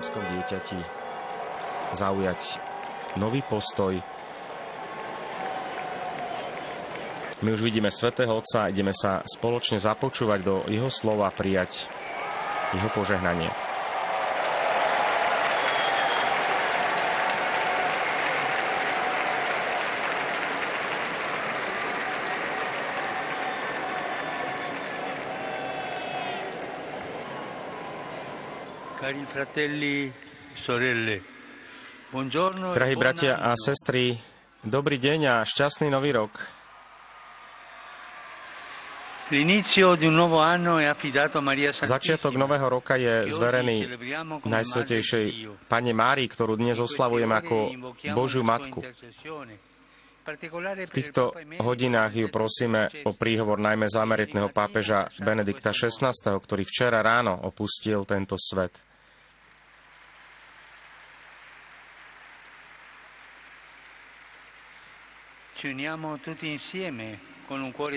Dieťati zaujať nový postoj. My už vidíme Svetého Otca, ideme sa spoločne započúvať do Jeho slova, prijať Jeho požehnanie. Drahí bratia a sestry, dobrý deň a šťastný nový rok. Začiatok nového roka je e zverený Najsvetejšej Pane Márii, ktorú dnes oslavujeme ako Božiu Matku. V týchto hodinách ju prosíme o príhovor najmä zámeritného pápeža Benedikta XVI, ktorý včera ráno opustil tento svet.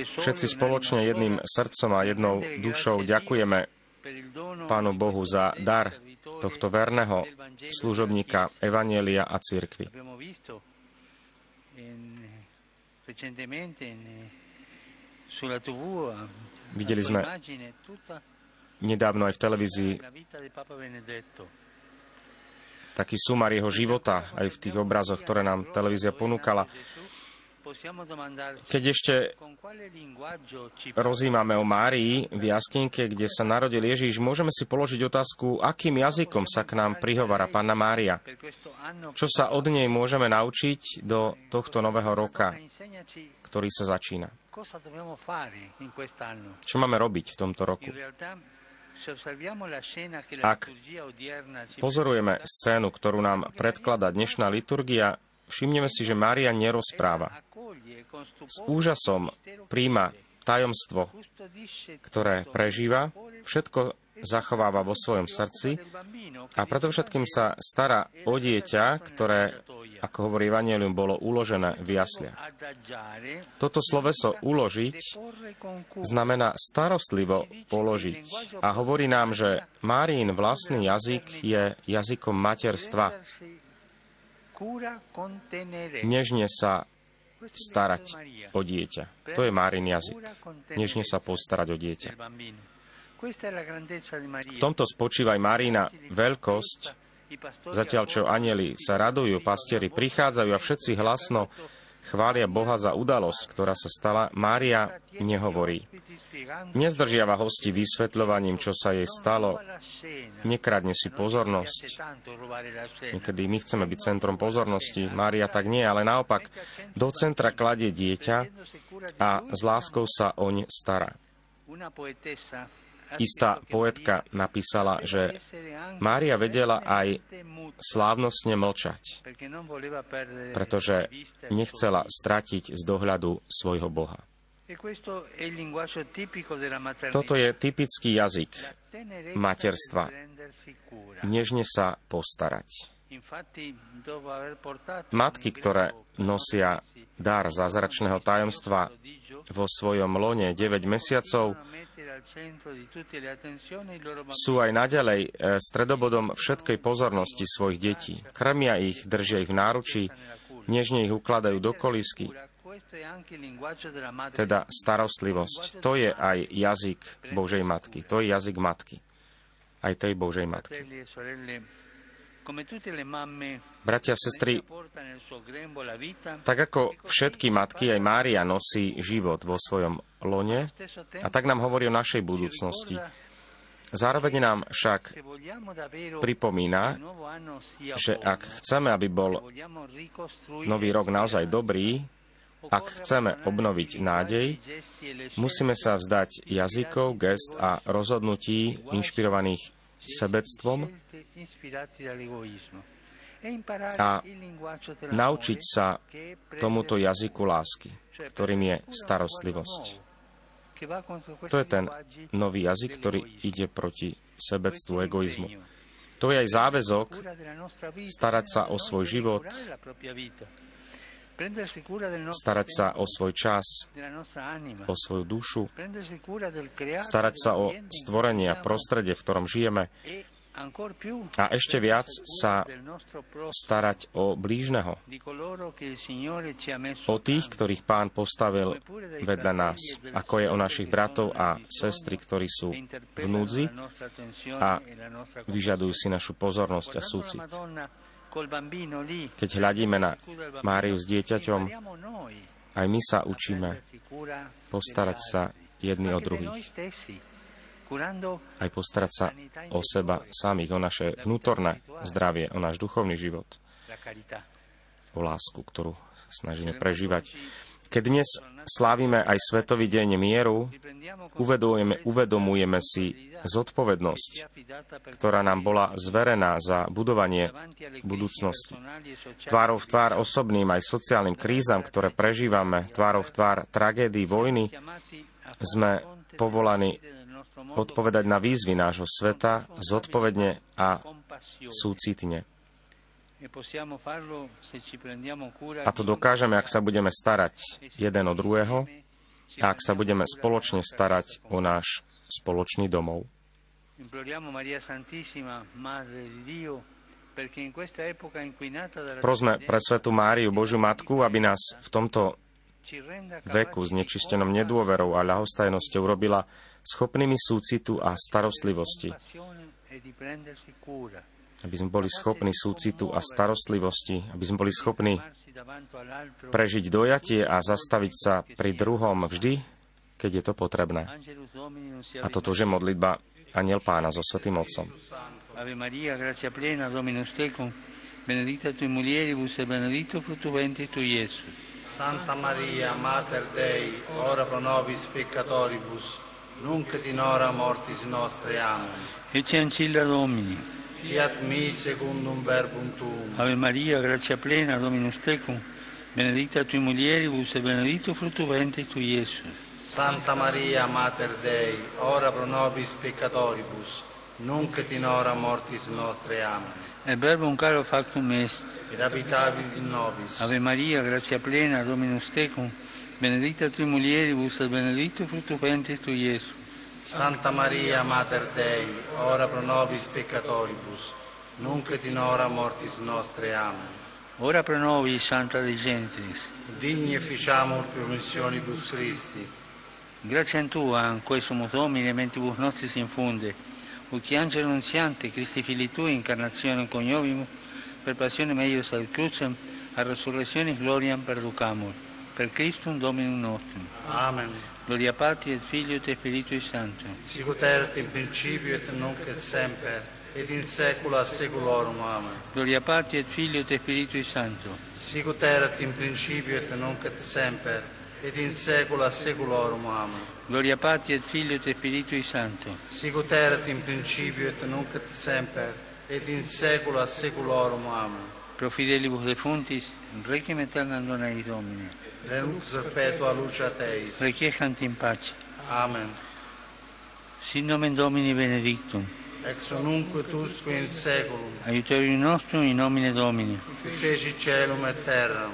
Všetci spoločne jedným srdcom a jednou dušou ďakujeme Pánu Bohu za dar tohto verného služobníka Evanielia a církvy. Videli sme nedávno aj v televízii taký sumar jeho života, aj v tých obrazoch, ktoré nám televízia ponúkala. Keď ešte rozímame o Márii v jaskinke, kde sa narodil Ježíš, môžeme si položiť otázku, akým jazykom sa k nám prihovára Panna Mária. Čo sa od nej môžeme naučiť do tohto nového roka, ktorý sa začína. Čo máme robiť v tomto roku? Ak pozorujeme scénu, ktorú nám predkladá dnešná liturgia, všimneme si, že Mária nerozpráva s úžasom príjma tajomstvo, ktoré prežíva, všetko zachováva vo svojom srdci a preto všetkým sa stará o dieťa, ktoré, ako hovorí Evangelium, bolo uložené v jasliach. Toto sloveso uložiť znamená starostlivo položiť a hovorí nám, že Márín vlastný jazyk je jazykom materstva. Nežne sa starať o dieťa. To je Márin jazyk. Nežne sa postarať o dieťa. V tomto spočíva aj Márína veľkosť, zatiaľ čo anieli sa radujú, pastieri prichádzajú a všetci hlasno chvália Boha za udalosť, ktorá sa stala, Mária nehovorí. Nezdržiava hosti vysvetľovaním, čo sa jej stalo. Nekradne si pozornosť. Niekedy my chceme byť centrom pozornosti. Mária tak nie, ale naopak do centra kladie dieťa a s láskou sa oň stará. Istá poetka napísala, že Mária vedela aj slávnostne mlčať, pretože nechcela stratiť z dohľadu svojho Boha. Toto je typický jazyk materstva. Nežne sa postarať. Matky, ktoré nosia dar zázračného tajomstva vo svojom lone 9 mesiacov, sú aj naďalej e, stredobodom všetkej pozornosti svojich detí. Krmia ich, držia ich v náručí, nežne ich ukladajú do kolísky. Teda starostlivosť. To je aj jazyk Božej Matky. To je jazyk Matky. Aj tej Božej Matky. Bratia a sestry, tak ako všetky matky, aj Mária nosí život vo svojom lone a tak nám hovorí o našej budúcnosti. Zároveň nám však pripomína, že ak chceme, aby bol nový rok naozaj dobrý, ak chceme obnoviť nádej, musíme sa vzdať jazykov, gest a rozhodnutí inšpirovaných sebectvom a naučiť sa tomuto jazyku lásky, ktorým je starostlivosť. To je ten nový jazyk, ktorý ide proti sebectvu, egoizmu. To je aj záväzok starať sa o svoj život, starať sa o svoj čas, o svoju dušu, starať sa o stvorenie a prostredie, v ktorom žijeme a ešte viac sa starať o blížneho, o tých, ktorých pán postavil vedľa nás, ako je o našich bratov a sestry, ktorí sú v núdzi a vyžadujú si našu pozornosť a súcit. Keď hľadíme na Máriu s dieťaťom, aj my sa učíme postarať sa jedni o druhých. Aj postarať sa o seba samých, o naše vnútorné zdravie, o náš duchovný život, o lásku, ktorú snažíme prežívať. Keď dnes slávime aj Svetový deň mieru, uvedomujeme, uvedomujeme si zodpovednosť, ktorá nám bola zverená za budovanie budúcnosti. Tvárov v tvár osobným aj sociálnym krízam, ktoré prežívame, tvárov v tvár tragédii vojny, sme povolaní odpovedať na výzvy nášho sveta zodpovedne a súcitne. A to dokážeme, ak sa budeme starať jeden o druhého a ak sa budeme spoločne starať o náš spoločný domov. Prosme pre Svetu Máriu, Božiu Matku, aby nás v tomto veku s nečistenom nedôverou a ľahostajnosťou robila schopnými súcitu a starostlivosti aby sme boli schopní súcitu a starostlivosti, aby sme boli schopní prežiť dojatie a zastaviť sa pri druhom vždy, keď je to potrebné. A toto je modlitba Aniel Pána so Svetým Otcom. Ave Maria, gracia plena, Dominus tecum, benedicta tui mulieribus e benedicto frutto ventris tui, Iesus. Santa Maria, Mater Dei, ora pro nobis peccatoribus, nunc et in hora mortis nostre. Amen. Ecce ancilla Domini fiat mi secundum verbum tuum. Ave Maria, grazia plena, Dominus tecum, benedicta tui mulieribus e benedicto frutto ventris tui, Iesus. Santa Maria, Mater Dei, ora pro nobis peccatoribus, nunc et in hora mortis nostre. Amen. E verbum caro factum est. Ed abitavit in nobis. Ave Maria, grazia plena, Dominus tecum, benedicta tui mulieribus e benedicto frutto ventris tui, Iesus. Santa Maria, Mater Dei, ora pro nobis peccatoribus, nunc et in hora mortis nostre. Amen. Ora pro nobis, Santa Dei Gentris. Digni efficiamur permissionibus Christi. Grazie a Tua, in questo Domine, mentibus nostris infunde, uci angelo nunziante, Christi fili Tui, incarnazione coniovimus, per passione meius ad crucem, a resurrezione gloriam perducamur. Per Christum Dominum nostrum. Amen. Gloria Patri et Figlio et Spiritui Sancto. Sicut erat in principio et nunc et semper et in saecula saeculorum. Amen. Gloria Patri et Figlio et Spiritui Sancto. Sicut erat in principio et nunc et semper et in saecula saeculorum. Amen. Gloria Patri et Filio et Spiritui Sancto. Sicut erat in principio et nunc et semper et in saecula saeculorum. Amen. Pro fidelibus defuntis requiem aeternam dona eis Domine. Lux perpetua lucia teis. Requiescant in pace. Amen. Sin nomen Domini benedictum. Ex nunc et usque in saeculum. Aiuterium nostrum in nomine Domini. Qui feci celum et terram.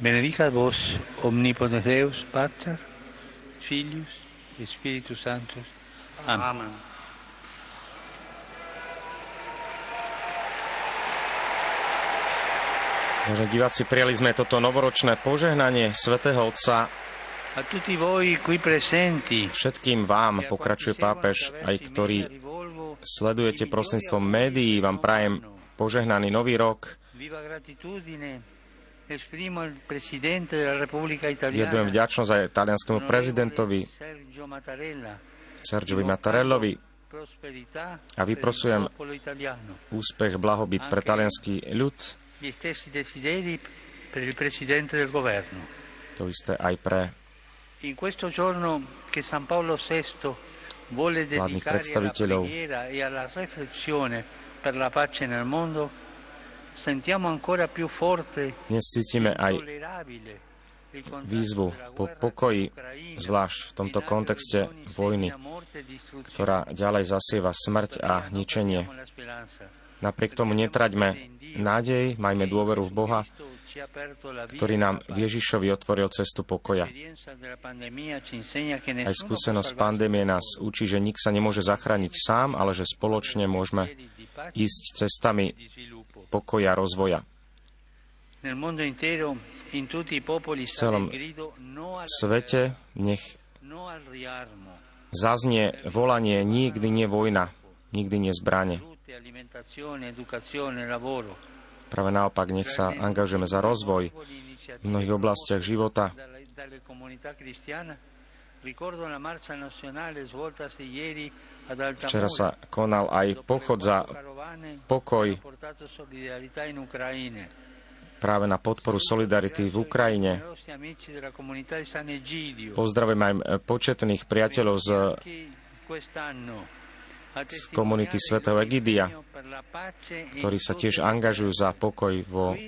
Benedicat vos omnipotens Deus, Pater, Filius et Spiritus Sanctus. Amen. Amen. Vážení diváci, prijali sme toto novoročné požehnanie svätého Otca Všetkým vám, pokračuje pápež, aj ktorí sledujete prostredníctvom médií, vám prajem požehnaný nový rok. Vyjadrujem vďačnosť aj talianskému prezidentovi Sergiovi Mattarellovi. A vyprosujem úspech, blahobyt pre talianský ľud. to isté aj pre vládnych predstaviteľov. Dnes cítime aj výzvu po pokoji, zvlášť v tomto kontexte vojny, ktorá ďalej zasieva smrť a ničenie. Napriek tomu netraďme nádej, majme dôveru v Boha, ktorý nám Ježišovi otvoril cestu pokoja. Aj skúsenosť pandémie nás učí, že nik sa nemôže zachrániť sám, ale že spoločne môžeme ísť cestami pokoja rozvoja. V celom svete nech zaznie volanie nikdy nie vojna, nikdy nie zbranie. Práve naopak, nech sa angažujeme za rozvoj v mnohých oblastiach života. Včera sa konal aj pochod za pokoj práve na podporu solidarity v Ukrajine. Pozdravujem aj početných priateľov z z komunity svätého Egidia, ktorí sa tiež angažujú za pokoj vo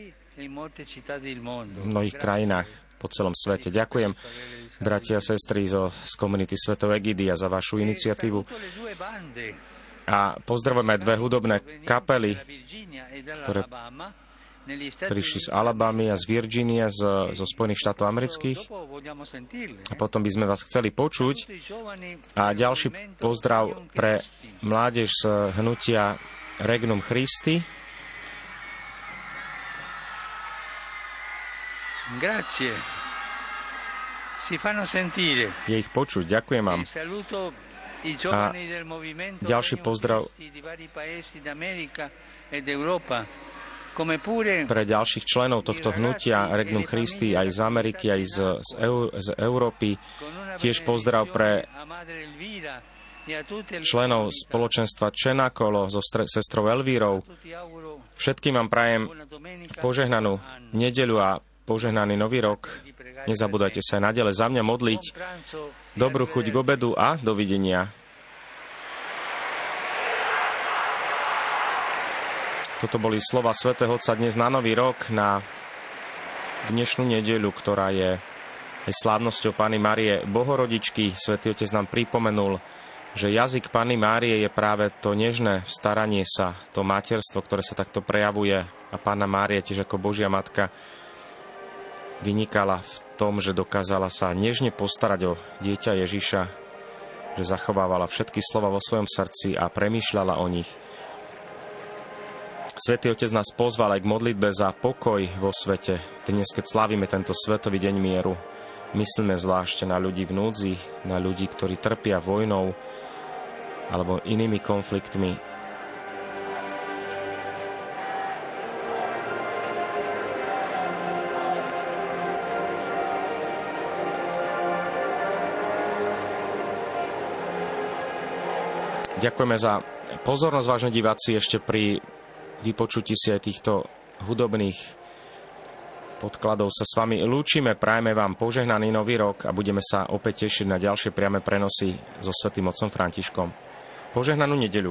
mnohých krajinách po celom svete. Ďakujem, bratia a sestry zo, z komunity svätého Egidia za vašu iniciatívu. A pozdravujem aj dve hudobné kapely, ktoré prišli z Alabamy a z Virginia, z, zo Spojených štátov amerických. A potom by sme vás chceli počuť. A ďalší pozdrav pre mládež z hnutia Regnum Christi. Grazie. Si fanno sentire. Je ich počuť, ďakujem vám. A ďalší pozdrav pre ďalších členov tohto hnutia Regnum Christi aj z Ameriky, aj z, z, Eur, z Európy. Tiež pozdrav pre členov spoločenstva Čenakolo so stre, sestrou Elvírou. Všetkým vám prajem požehnanú nedelu a požehnaný nový rok. Nezabúdajte sa aj nadalej za mňa modliť. Dobrú chuť k obedu a dovidenia. Toto boli slova svätého Otca dnes na Nový rok, na dnešnú nedeľu, ktorá je aj slávnosťou Pany Márie Bohorodičky. Svetý Otec nám pripomenul, že jazyk Pany Márie je práve to nežné staranie sa, to materstvo, ktoré sa takto prejavuje. A Pána Mária tiež ako Božia Matka vynikala v tom, že dokázala sa nežne postarať o dieťa Ježiša, že zachovávala všetky slova vo svojom srdci a premýšľala o nich. Svetý Otec nás pozval aj k modlitbe za pokoj vo svete. Dnes, keď slávime tento svetový deň mieru, myslíme zvlášť na ľudí v núdzi, na ľudí, ktorí trpia vojnou alebo inými konfliktmi. Ďakujeme za pozornosť, vážne diváci, ešte pri vypočutí si aj týchto hudobných podkladov sa s vami lúčime, prajeme vám požehnaný nový rok a budeme sa opäť tešiť na ďalšie priame prenosy so Svetým Otcom Františkom. Požehnanú nedeľu.